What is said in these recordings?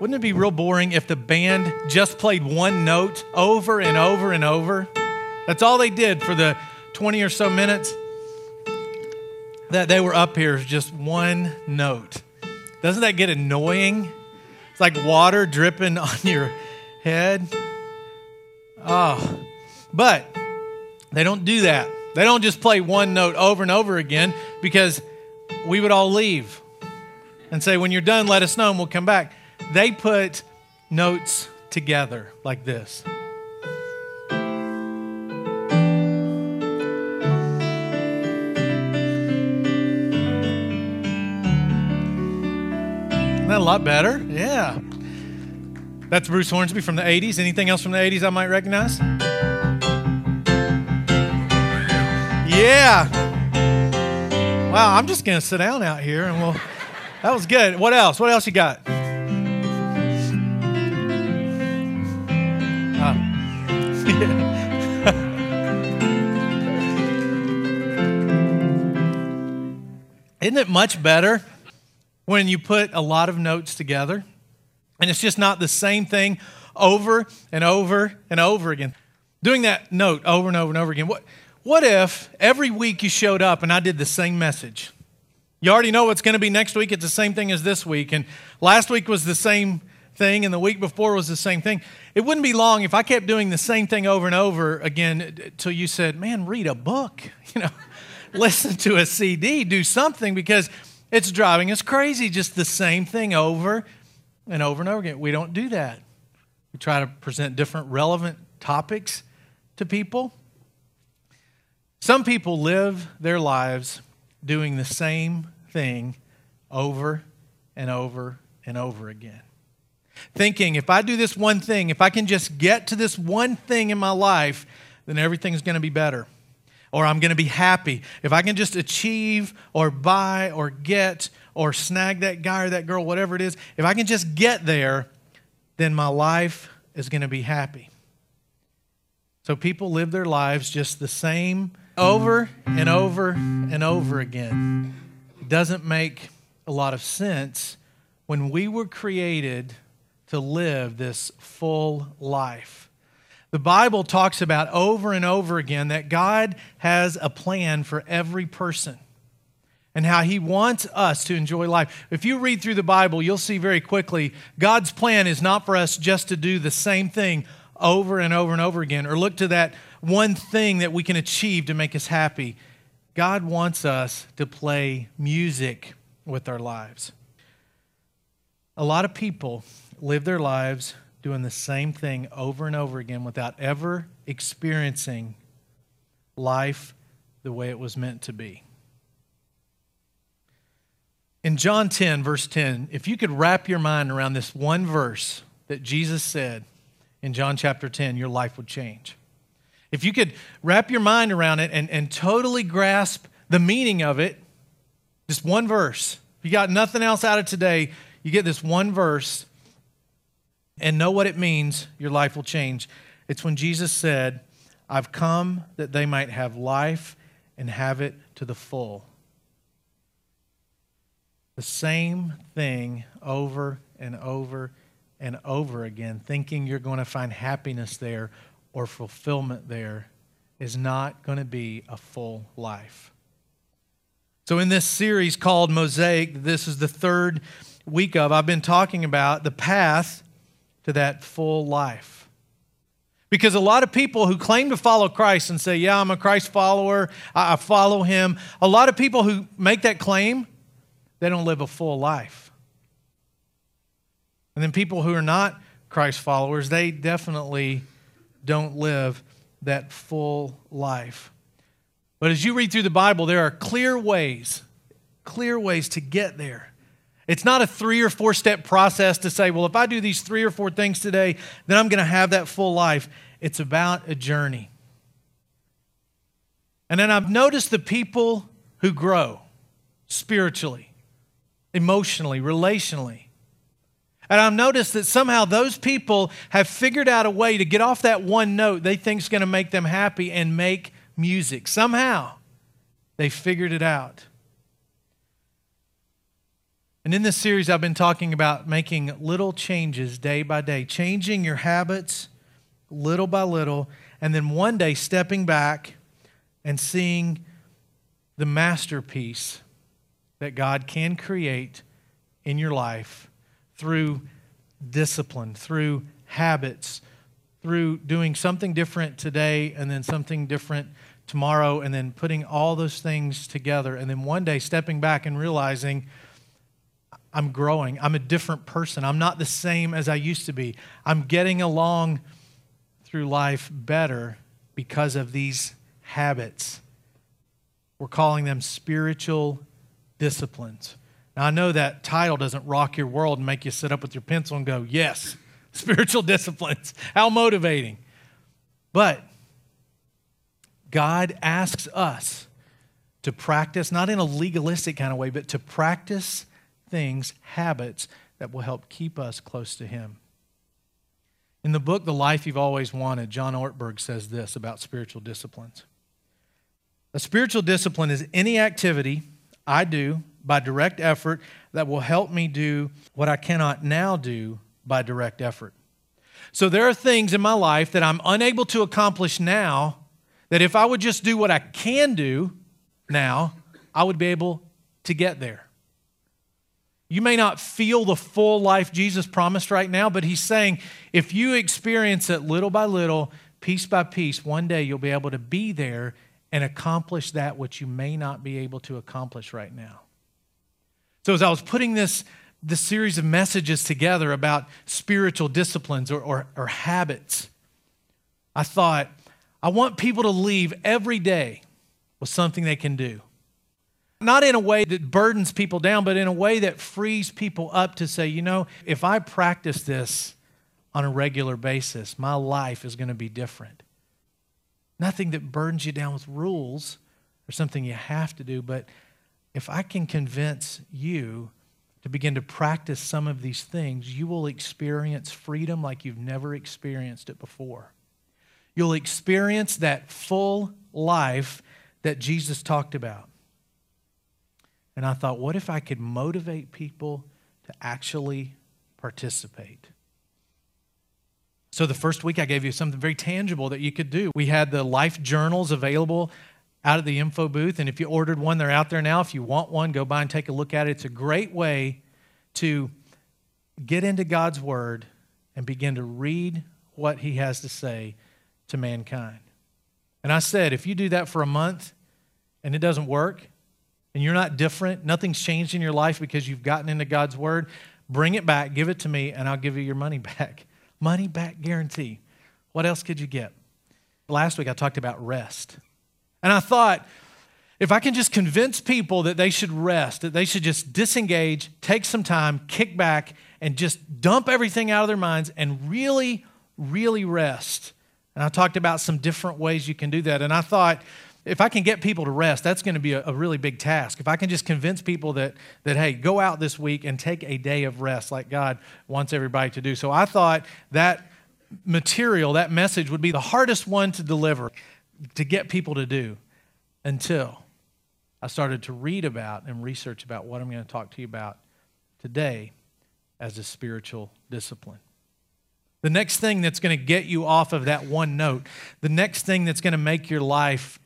wouldn't it be real boring if the band just played one note over and over and over? That's all they did for the 20 or so minutes that they were up here, just one note. Doesn't that get annoying? It's like water dripping on your head. Oh, but they don't do that. They don't just play one note over and over again because we would all leave and say, when you're done, let us know and we'll come back. They put notes together like this. Isn't that a lot better? Yeah. That's Bruce Hornsby from the 80s. Anything else from the 80s I might recognize? Yeah. Wow, I'm just going to sit down out here and we'll. That was good. What else? What else you got? Isn't it much better when you put a lot of notes together and it's just not the same thing over and over and over again? Doing that note over and over and over again. What, what if every week you showed up and I did the same message? You already know what's going to be next week. It's the same thing as this week. And last week was the same thing, and the week before was the same thing. It wouldn't be long if I kept doing the same thing over and over again until you said, Man, read a book. You know, listen to a CD, do something because it's driving us crazy. Just the same thing over and over and over again. We don't do that. We try to present different relevant topics to people. Some people live their lives doing the same thing over and over and over again. Thinking, if I do this one thing, if I can just get to this one thing in my life, then everything's going to be better. Or I'm going to be happy. If I can just achieve or buy or get or snag that guy or that girl, whatever it is, if I can just get there, then my life is going to be happy. So people live their lives just the same over and over and over again It doesn't make a lot of sense when we were created to live this full life. The Bible talks about over and over again that God has a plan for every person and how He wants us to enjoy life. If you read through the Bible, you'll see very quickly God's plan is not for us just to do the same thing over and over and over again or look to that one thing that we can achieve to make us happy. God wants us to play music with our lives. A lot of people live their lives doing the same thing over and over again without ever experiencing life the way it was meant to be. In John 10, verse 10, if you could wrap your mind around this one verse that Jesus said in John chapter 10, your life would change. If you could wrap your mind around it and, and totally grasp the meaning of it, just one verse. If you got nothing else out of today, you get this one verse and know what it means, your life will change. It's when Jesus said, I've come that they might have life and have it to the full. The same thing over and over and over again, thinking you're going to find happiness there or fulfillment there is not going to be a full life. So, in this series called Mosaic, this is the third week of, I've been talking about the path to that full life. Because a lot of people who claim to follow Christ and say, Yeah, I'm a Christ follower, I follow him, a lot of people who make that claim, they don't live a full life. And then people who are not Christ followers, they definitely don't live that full life. But as you read through the Bible, there are clear ways, clear ways to get there. It's not a three or four step process to say, well, if I do these three or four things today, then I'm going to have that full life. It's about a journey. And then I've noticed the people who grow spiritually, emotionally, relationally, and I've noticed that somehow those people have figured out a way to get off that one note they think is going to make them happy and make music. Somehow they figured it out. And in this series, I've been talking about making little changes day by day, changing your habits little by little, and then one day stepping back and seeing the masterpiece that God can create in your life through discipline, through habits, through doing something different today and then something different tomorrow, and then putting all those things together, and then one day stepping back and realizing I'm growing. I'm a different person. I'm not the same as I used to be. I'm getting along through life better because of these habits. We're calling them spiritual disciplines. Now, I know that title doesn't rock your world and make you sit up with your pencil and go, yes, spiritual disciplines. How motivating. But God asks us to practice, not in a legalistic kind of way, but to practice things, habits that will help keep us close to Him. In the book, The Life You've Always Wanted, John Ortberg says this about spiritual disciplines. A spiritual discipline is any activity I do by direct effort that will help me do what I cannot now do by direct effort. So there are things in my life that I'm unable to accomplish now that if I would just do what I can do now, I would be able to get there. You may not feel the full life Jesus promised right now, but he's saying if you experience it little by little, piece by piece, one day you'll be able to be there and accomplish that which you may not be able to accomplish right now. So, as I was putting this, this series of messages together about spiritual disciplines or, or, or habits, I thought, I want people to leave every day with something they can do. Not in a way that burdens people down, but in a way that frees people up to say, you know, if I practice this on a regular basis, my life is going to be different. Nothing that burdens you down with rules or something you have to do, but if I can convince you to begin to practice some of these things, you will experience freedom like you've never experienced it before. You'll experience that full life that Jesus talked about. And I thought, what if I could motivate people to actually participate? So, the first week I gave you something very tangible that you could do. We had the life journals available out of the info booth. And if you ordered one, they're out there now. If you want one, go by and take a look at it. It's a great way to get into God's Word and begin to read what He has to say to mankind. And I said, if you do that for a month and it doesn't work, and you're not different, nothing's changed in your life because you've gotten into God's word, bring it back, give it to me, and I'll give you your money back. Money back guarantee. What else could you get? Last week I talked about rest. And I thought, if I can just convince people that they should rest, that they should just disengage, take some time, kick back, and just dump everything out of their minds and really, really rest. And I talked about some different ways you can do that. And I thought, if I can get people to rest, that's going to be a, a, really big task. If I can just convince people that, that, hey, go out this week and take a day of rest like God wants everybody to do. So I thought that material, that message would be the hardest one to deliver, to get people to do until I started to read about and research about what I'm going to talk to you about today as a spiritual discipline. The next thing that's going to get you off of that one note, the next thing that's going to make your life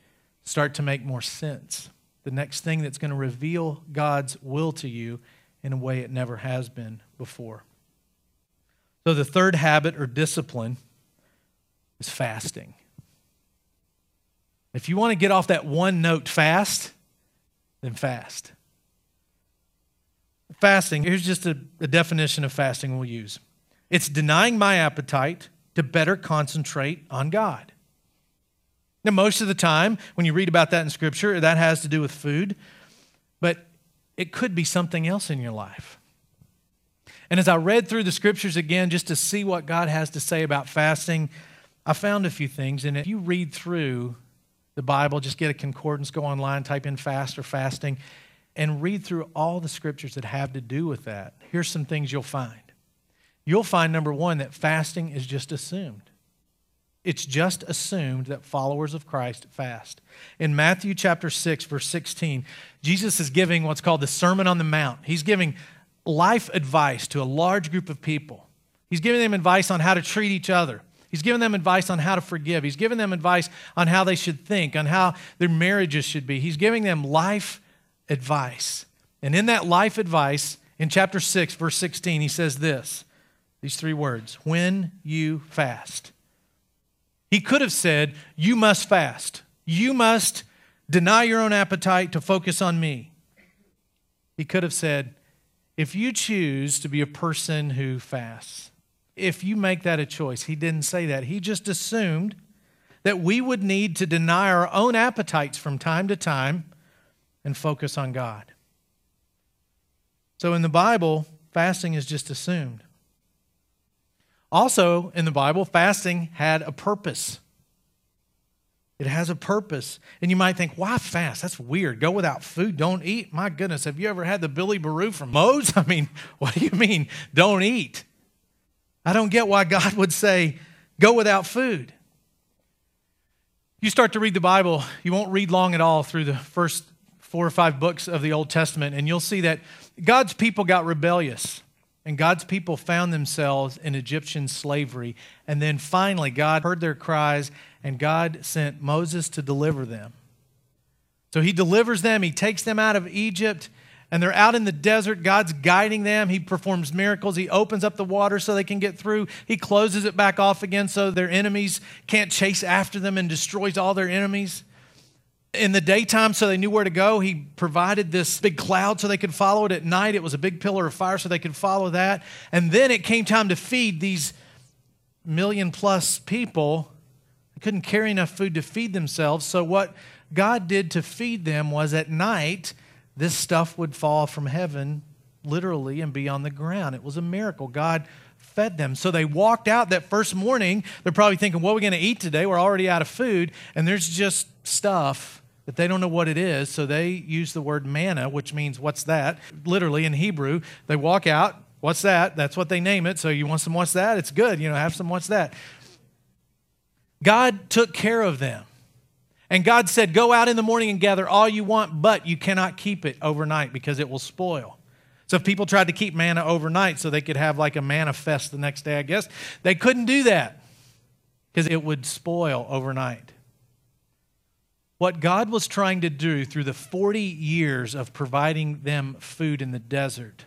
start to make more sense. The next thing that's going to reveal God's will to you in a way it never has been before. So, the third habit or discipline is fasting. If you want to get off that one note fast, then fast. Fasting, here's just a, a definition of fasting we'll use it's denying my appetite to better concentrate on God. Now, most of the time, when you read about that in Scripture, that has to do with food, but it could be something else in your life. And as I read through the Scriptures again, just to see what God has to say about fasting, I found a few things. And if you read through the Bible, just get a concordance, go online, type in fast or fasting, and read through all the Scriptures that have to do with that, here's some things you'll find. You'll find, number one, that fasting is just assumed. It's just assumed that followers of Christ fast. In Matthew chapter 6, verse 16, Jesus is giving what's called the Sermon on the Mount. He's giving life advice to a large group of people. He's giving them advice on how to treat each other. He's giving them advice on how to forgive. He's giving them advice on how they should think, on how their marriages should be. He's giving them life advice. And in that life advice, in chapter 6, verse 16, he says this these three words when you fast. He could have said, You must fast. You must deny your own appetite to focus on me. He could have said, If you choose to be a person who fasts, if you make that a choice, he didn't say that. He just assumed that we would need to deny our own appetites from time to time and focus on God. So in the Bible, fasting is just assumed. Also, in the Bible, fasting had a purpose. It has a purpose. And you might think, why fast? That's weird. Go without food, don't eat. My goodness, have you ever had the Billy Barou from Moe's? I mean, what do you mean, don't eat? I don't get why God would say, go without food. You start to read the Bible, you won't read long at all through the first four or five books of the Old Testament, and you'll see that God's people got rebellious. And God's people found themselves in Egyptian slavery. And then finally, God heard their cries, and God sent Moses to deliver them. So he delivers them, he takes them out of Egypt, and they're out in the desert. God's guiding them. He performs miracles. He opens up the water so they can get through. He closes it back off again so their enemies can't chase after them and destroys all their enemies in the daytime so they knew where to go he provided this big cloud so they could follow it at night it was a big pillar of fire so they could follow that and then it came time to feed these million plus people they couldn't carry enough food to feed themselves so what god did to feed them was at night this stuff would fall from heaven literally and be on the ground it was a miracle god fed them. So they walked out that first morning. They're probably thinking, what are we going to eat today? We're already out of food. And there's just stuff but they don't know what it is, so they use the word manna, which means what's that? Literally in Hebrew, they walk out, what's that? That's what they name it. So you want some what's that? It's good, you know, have some what's that. God took care of them. And God said, Go out in the morning and gather all you want, but you cannot keep it overnight because it will spoil. So if people tried to keep manna overnight so they could have like a manna fest the next day, I guess, they couldn't do that because it would spoil overnight. What God was trying to do through the 40 years of providing them food in the desert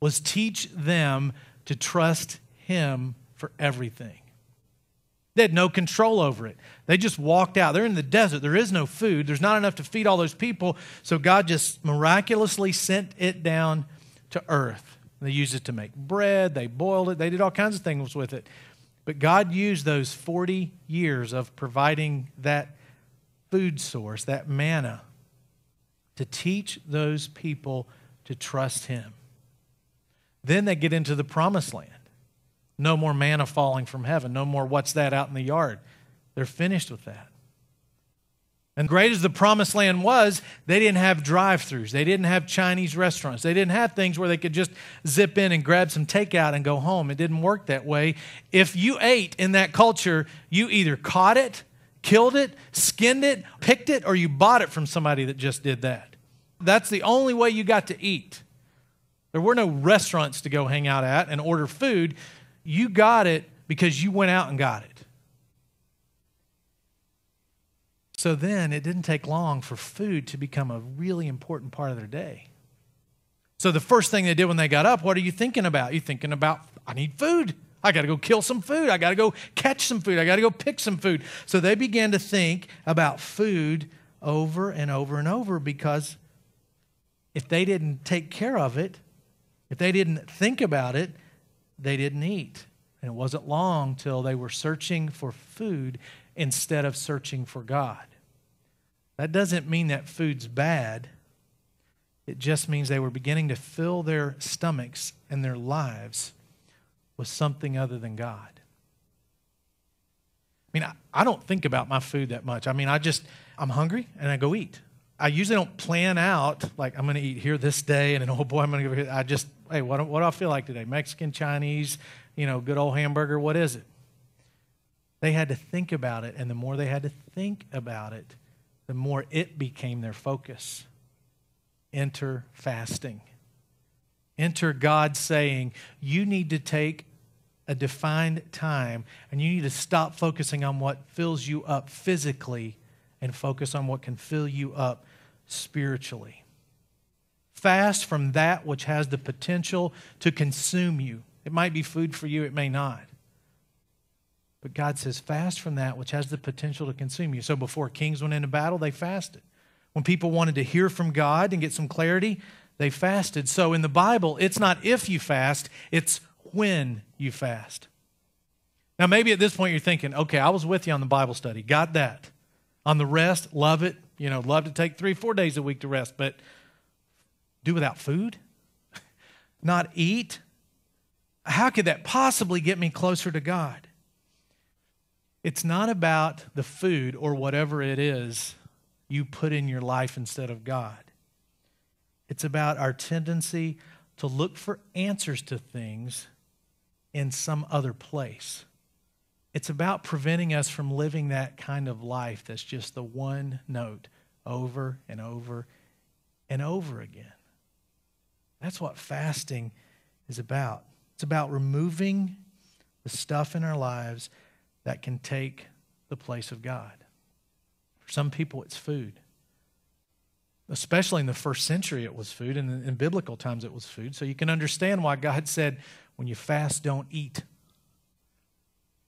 was teach them to trust Him for everything. They had no control over it. They just walked out. They're in the desert. There is no food. There's not enough to feed all those people. So God just miraculously sent it down to earth. They used it to make bread. They boiled it. They did all kinds of things with it. But God used those 40 years of providing that food source, that manna, to teach those people to trust Him. Then they get into the promised land. No more manna falling from heaven. No more what's that out in the yard. They're finished with that. And great as the promised land was, they didn't have drive throughs. They didn't have Chinese restaurants. They didn't have things where they could just zip in and grab some takeout and go home. It didn't work that way. If you ate in that culture, you either caught it killed it, skinned it, picked it, or you bought it from somebody that just did that. That's the only way you got to eat. There were no restaurants to go hang out at and order food. You got it because you went out and got it. So then it didn't take long for food to become a really important part of their day. So the first thing they did when they got up, what are you thinking about? You're thinking about, I need food. I got to go kill some food. I got to go catch some food. I got to go pick some food. So they began to think about food over and over and over because if they didn't take care of it, if they didn't think about it, they didn't eat. And it wasn't long till they were searching for food instead of searching for God. That doesn't mean that food's bad. It just means they were beginning to fill their stomachs and their lives with something other than God. I mean, I, I don't think about my food that much. I mean, I just, I'm hungry and I go eat. I usually don't plan out, like, I'm going to eat here this day, and then, oh boy, I'm going to go here. I just, hey, what, what do I feel like today? Mexican, Chinese, you know, good old hamburger, what is it? They had to think about it, and the more they had to think about it, the more it became their focus. Enter fasting. Enter God saying, you need to take a defined time and you need to stop focusing on what fills you up physically and focus on what can fill you up spiritually. Fast from that which has the potential to consume you. It might be food for you, it may not. But God says, fast from that which has the potential to consume you. So before kings went into battle, they fasted. When people wanted to hear from God and get some clarity, they fasted. So in the Bible, it's not if you fast, it's when you fast. Now, maybe at this point you're thinking, okay, I was with you on the Bible study, got that. On the rest, love it. You know, love to take three, four days a week to rest, but do without food? Not eat? How could that possibly get me closer to God? It's not about the food or whatever it is you put in your life instead of God. It's about our tendency to look for answers to things in some other place. It's about preventing us from living that kind of life that's just the one note over and over and over again. That's what fasting is about. It's about removing the stuff in our lives that can take the place of God. For some people, it's food. Especially in the first century, it was food, and in biblical times, it was food. So you can understand why God said, when you fast, don't eat.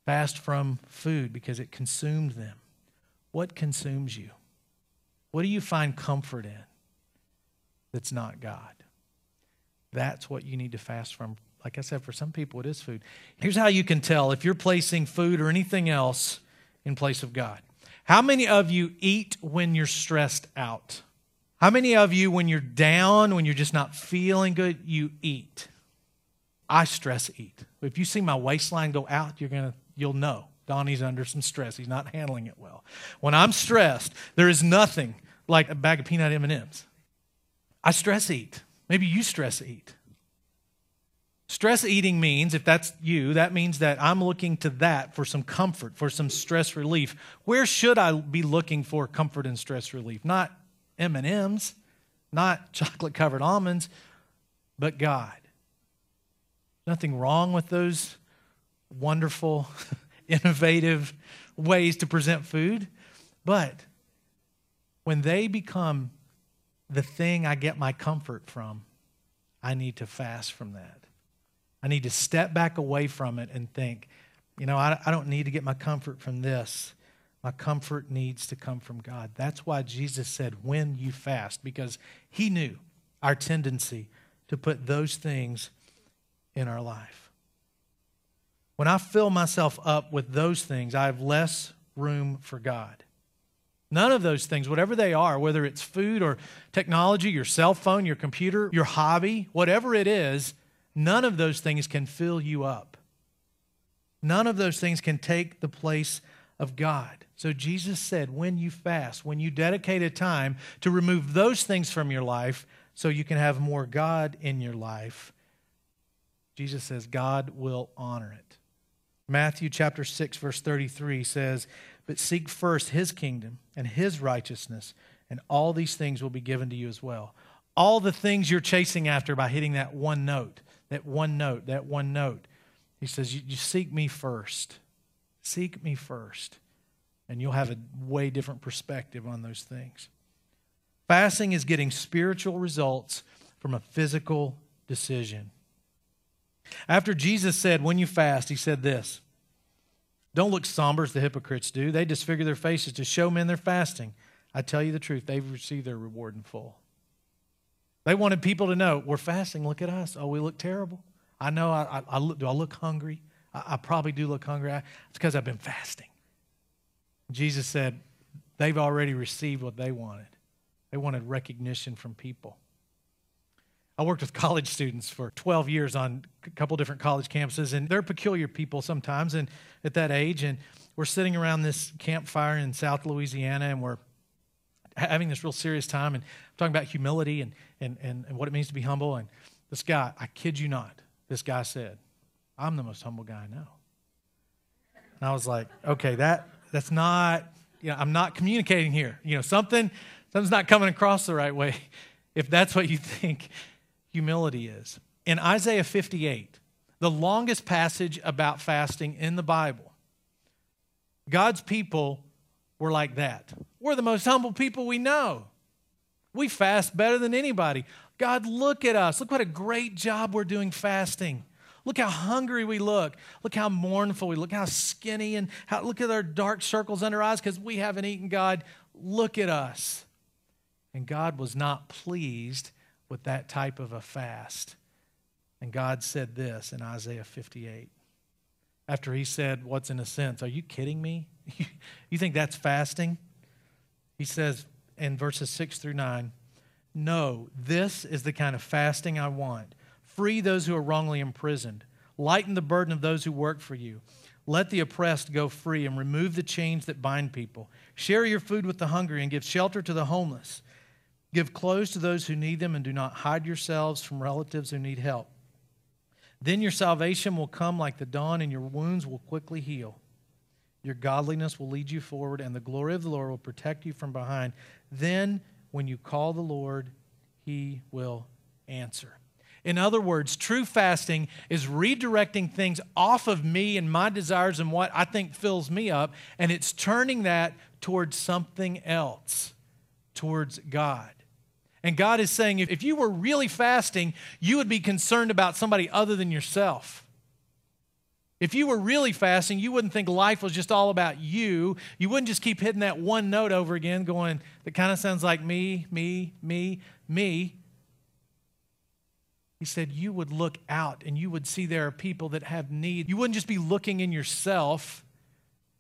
Fast from food because it consumed them. What consumes you? What do you find comfort in that's not God? That's what you need to fast from. Like I said, for some people, it is food. Here's how you can tell if you're placing food or anything else in place of God. How many of you eat when you're stressed out? How many of you, when you're down, when you're just not feeling good, you eat? I stress eat. If you see my waistline go out, you're gonna you'll know Donnie's under some stress. He's not handling it well. When I'm stressed, there is nothing like a bag of peanut M&Ms. I stress eat. Maybe you stress eat. Stress eating means, if that's you, that means that I'm looking to that for some comfort, for some stress relief. Where should I be looking for comfort and stress relief? Not M&Ms, not chocolate covered almonds, but God. Nothing wrong with those wonderful, innovative ways to present food, but when they become the thing I get my comfort from, I need to fast from that. I need to step back away from it and think, you know, I, I don't need to get my comfort from this. My comfort needs to come from God. That's why Jesus said, when you fast, because he knew our tendency to put those things in our life. When I fill myself up with those things, I have less room for God. None of those things, whatever they are, whether it's food or technology, your cell phone, your computer, your hobby, whatever it is, none of those things can fill you up. None of those things can take the place of God. So Jesus said, when you fast, when you dedicate a time to remove those things from your life so you can have more God in your life, Jesus says God will honor it. Matthew chapter 6 verse 33 says, "But seek first his kingdom and his righteousness, and all these things will be given to you as well." All the things you're chasing after by hitting that one note, that one note, that one note. He says, you, you seek me first. Seek me first and you'll have a way different perspective on those things. Fasting is getting spiritual results from a physical decision. After Jesus said, When you fast, he said this Don't look somber as the hypocrites do. They disfigure their faces to show men they're fasting. I tell you the truth, they've received their reward in full. They wanted people to know, We're fasting. Look at us. Oh, we look terrible. I know. I, I, I look, do I look hungry? I, probably do look hungry. It's because I've been fasting. Jesus said they've already received what they wanted. They wanted recognition from people. I worked with college students for 12 years on a couple different college campuses, and they're peculiar people sometimes and at that age. And we're sitting around this campfire in South Louisiana, and we're having this real serious time and I'm talking about humility and, and, and, and what it means to be humble. And this guy, I kid you not, this guy said, I'm the most humble guy I know. And I was like, okay, that that's not, you know, I'm not communicating here. You know, something, something's not coming across the right way if that's what you think humility is. in Isaiah 58, the longest passage about fasting in the Bible, God's people were like that. We're the most humble people we know. We fast better than anybody. God, look at us. Look what a great job we're doing fasting. Look how hungry we look. Look how mournful we look, how skinny, and how, look at our dark circles under our eyes because we haven't eaten. God, look at us. And God was not pleased with that type of a fast. And God said this in Isaiah 58. After he said, What's in a sense? Are you kidding me? you think that's fasting? He says in verses 6 through 9, No, this is the kind of fasting I want. Free those who are wrongly imprisoned, lighten the burden of those who work for you. Let the oppressed go free and remove the chains that bind people. Share your food with the hungry and give shelter to the homeless. Give clothes to those who need them and do not hide yourselves from relatives who need help. Then your salvation will come like the dawn, and your wounds will quickly heal. Your godliness will lead you forward, and the glory of the Lord will protect you from behind. Then, when you call the Lord, he will answer. In other words, true fasting is redirecting things off of me and my desires and what I think fills me up, and it's turning that towards something else, towards God. And God is saying, if you were really fasting, you would be concerned about somebody other than yourself. If you were really fasting, you wouldn't think life was just all about you. You wouldn't just keep hitting that one note over again, going, that kind of sounds like me, me, me, me. He said, You would look out and you would see there are people that have need. You wouldn't just be looking in yourself,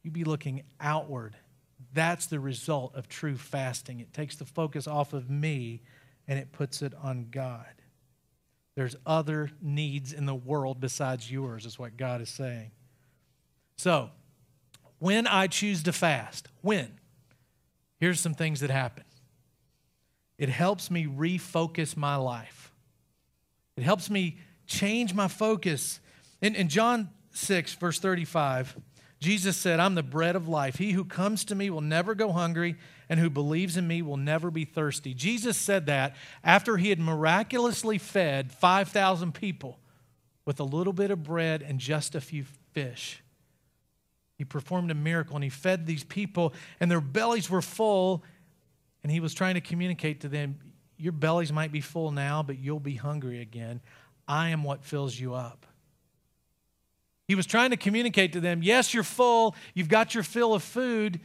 you'd be looking outward that's the result of true fasting. It takes the focus off of me and it puts it on God. There's other needs in the world besides yours, is what God is saying. So, when I choose to fast, when? Here's some things that happen it helps me refocus my life, it helps me change my focus. In, in John 6, verse 35, Jesus said, I'm the bread of life. He who comes to me will never go hungry, and who believes in me will never be thirsty. Jesus said that after he had miraculously fed 5,000 people with a little bit of bread and just a few fish. He performed a miracle and he fed these people, and their bellies were full. And he was trying to communicate to them, Your bellies might be full now, but you'll be hungry again. I am what fills you up. He was trying to communicate to them yes, you're full, you've got your fill of food.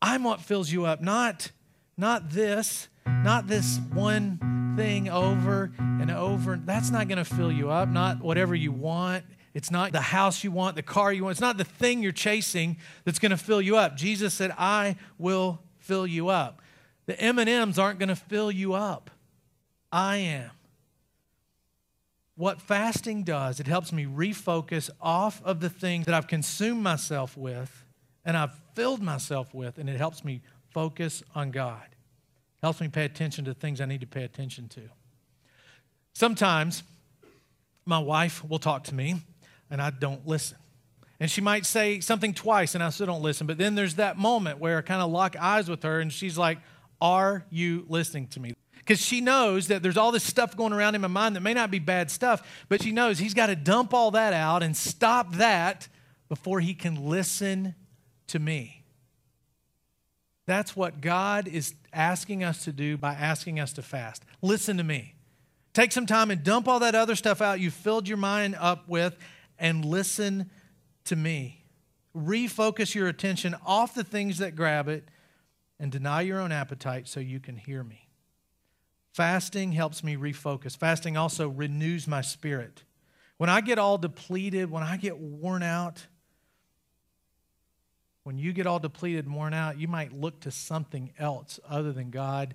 I'm what fills you up, not, not this, not this one thing over and over. That's not going to fill you up, not whatever you want. It's not the house you want, the car you want. It's not the thing you're chasing that's going to fill you up. Jesus said, "I will fill you up." The M&Ms aren't going to fill you up. I am what fasting does, it helps me refocus off of the things that I've consumed myself with and I've filled myself with, and it helps me focus on God. It helps me pay attention to things I need to pay attention to. Sometimes my wife will talk to me and I don't listen. And she might say something twice and I still don't listen. But then there's that moment where I kind of lock eyes with her and she's like, Are you listening to me? because she knows that there's all this stuff going around in my mind that may not be bad stuff, but she knows he's got to dump all that out and stop that before he can listen to me. That's what God is asking us to do by asking us to fast. Listen to me. Take some time and dump all that other stuff out you filled your mind up with and listen to me. Refocus your attention off the things that grab it and deny your own appetite so you can hear me. Fasting helps me refocus. Fasting also renews my spirit. When I get all depleted, when I get worn out, when you get all depleted and worn out, you might look to something else other than God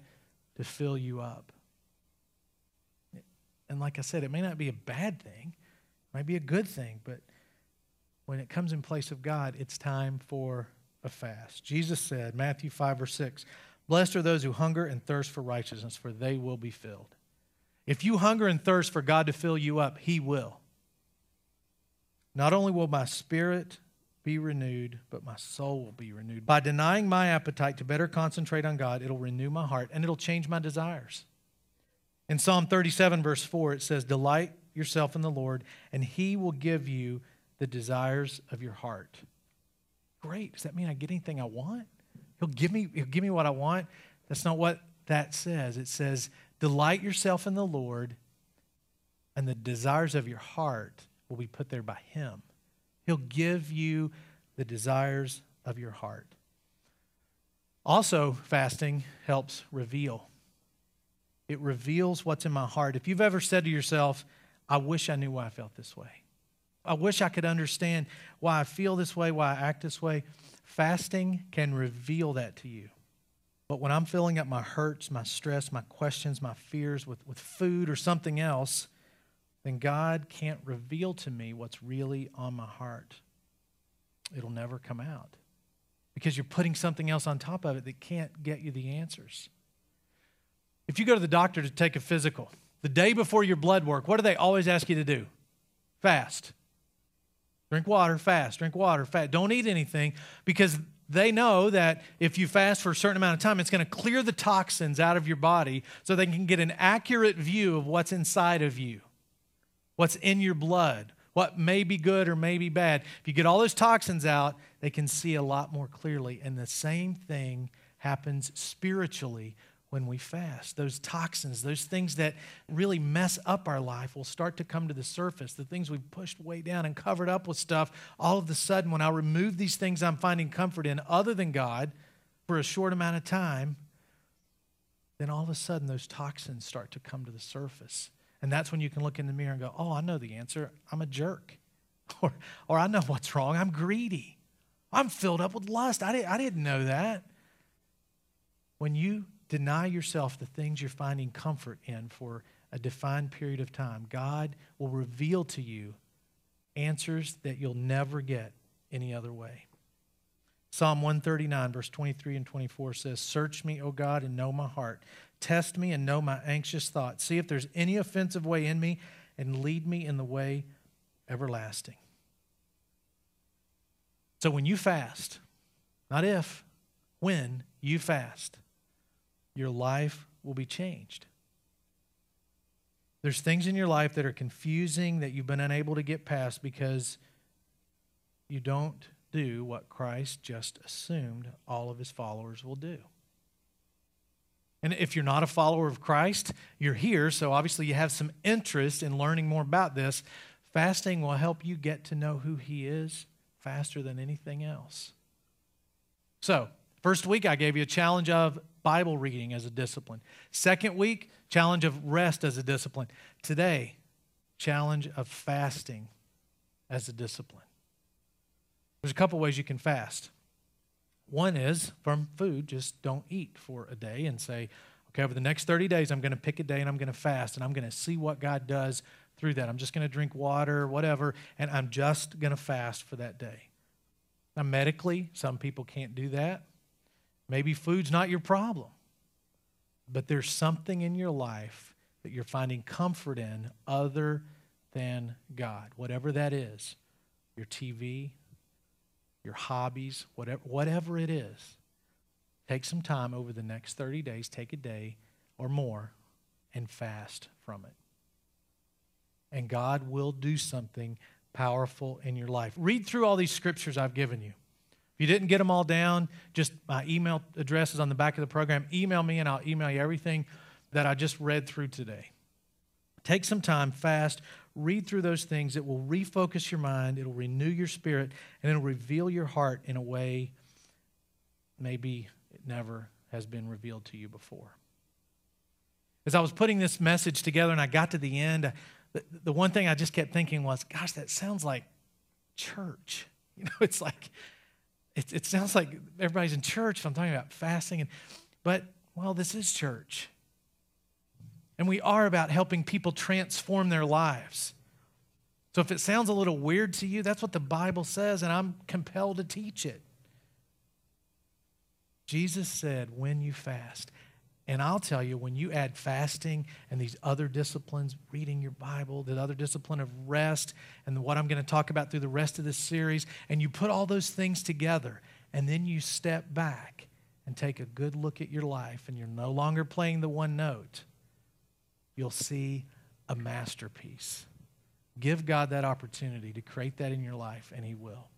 to fill you up. And like I said, it may not be a bad thing, it might be a good thing, but when it comes in place of God, it's time for a fast. Jesus said, Matthew 5 or 6, Blessed are those who hunger and thirst for righteousness, for they will be filled. If you hunger and thirst for God to fill you up, He will. Not only will my spirit be renewed, but my soul will be renewed. By denying my appetite to better concentrate on God, it'll renew my heart and it'll change my desires. In Psalm 37, verse 4, it says, Delight yourself in the Lord, and he will give you the desires of your heart. Great. Does that mean I get anything I want? He'll give me, he'll give me what I want. That's not what that says. It says, Delight yourself in the Lord, and the desires of your heart will be put there by him. He'll give you the desires of your heart. Also, fasting helps reveal. It reveals what's in my heart. If you've ever said to yourself, I wish I knew why I felt this way. I wish I could understand why I feel this way, why I act this way. Fasting can reveal that to you. But when I'm filling up my hurts, my stress, my questions, my fears with, with food or something else, then God can't reveal to me what's really on my heart. It'll never come out because you're putting something else on top of it that can't get you the answers. If you go to the doctor to take a physical, the day before your blood work, what do they always ask you to do? Fast. Drink water, fast. Drink water, fast. Don't eat anything because they know that if you fast for a certain amount of time, it's going to clear the toxins out of your body so they can get an accurate view of what's inside of you, what's in your blood, what may be good or may be bad. If you get all those toxins out, they can see a lot more clearly. And the same thing happens spiritually when we fast. Those toxins, those things that really mess up our life will start to come to the surface. The things we've pushed way down and covered up with stuff, all of a sudden, when I remove these things I'm finding comfort in other than God for a short amount of time, then all of a sudden those toxins start to come to the surface. And that's when you can look in the mirror and go, oh, I know the answer. I'm a jerk. Or, or I know what's wrong. I'm greedy. I'm filled up with lust. I, didn't, I didn't know that. When you deny yourself the things you're finding comfort in for a defined period of time, God will reveal to you answers that you'll never get any other way. Psalm 139, verse 23 and 24 says, Search me, O God, and know my heart. Test me and know my anxious thoughts. See if there's any offensive way in me, and lead me in the way everlasting. So when you fast, not if, when you fast, your life will be changed. There's things in your life that are confusing that you've been unable to get past because you don't do what Christ just assumed all of his followers will do. And if you're not a follower of Christ, you're here, so obviously you have some interest in learning more about this. Fasting will help you get to know who he is faster than anything else. So, first week I gave you a challenge of Bible reading as a discipline. Second week, challenge of rest as a discipline. Today, challenge of fasting as a discipline. There's a couple ways you can fast. One is from food, just don't eat for a day and say, okay, over the next 30 days, I'm going to pick a day and I'm going to fast and I'm going to see what God does through that. I'm just going to drink water, whatever, and I'm just going to fast for that day. Now, medically, some people can't do that. Maybe food's not your problem, but there's something in your life that you're finding comfort in other than God, whatever that is your TV, your hobbies, whatever, whatever it is. Take some time over the next 30 days, take a day or more, and fast from it. And God will do something powerful in your life. Read through all these scriptures I've given you. You didn't get them all down, just my email address is on the back of the program. Email me and I'll email you everything that I just read through today. Take some time, fast, read through those things. It will refocus your mind, it'll renew your spirit, and it'll reveal your heart in a way maybe it never has been revealed to you before. As I was putting this message together and I got to the end, the, the one thing I just kept thinking was, gosh, that sounds like church. You know, it's like, it, it sounds like everybody's in church if I'm talking about fasting. And, but, well, this is church. And we are about helping people transform their lives. So if it sounds a little weird to you, that's what the Bible says, and I'm compelled to teach it. Jesus said, when you fast. And I'll tell you, when you add fasting and these other disciplines, reading your Bible, the other discipline of rest, and what I'm going to talk about through the rest of this series, and you put all those things together, and then you step back and take a good look at your life, and you're no longer playing the one note you'll see a masterpiece. Give God that opportunity to create that in your life, and He will.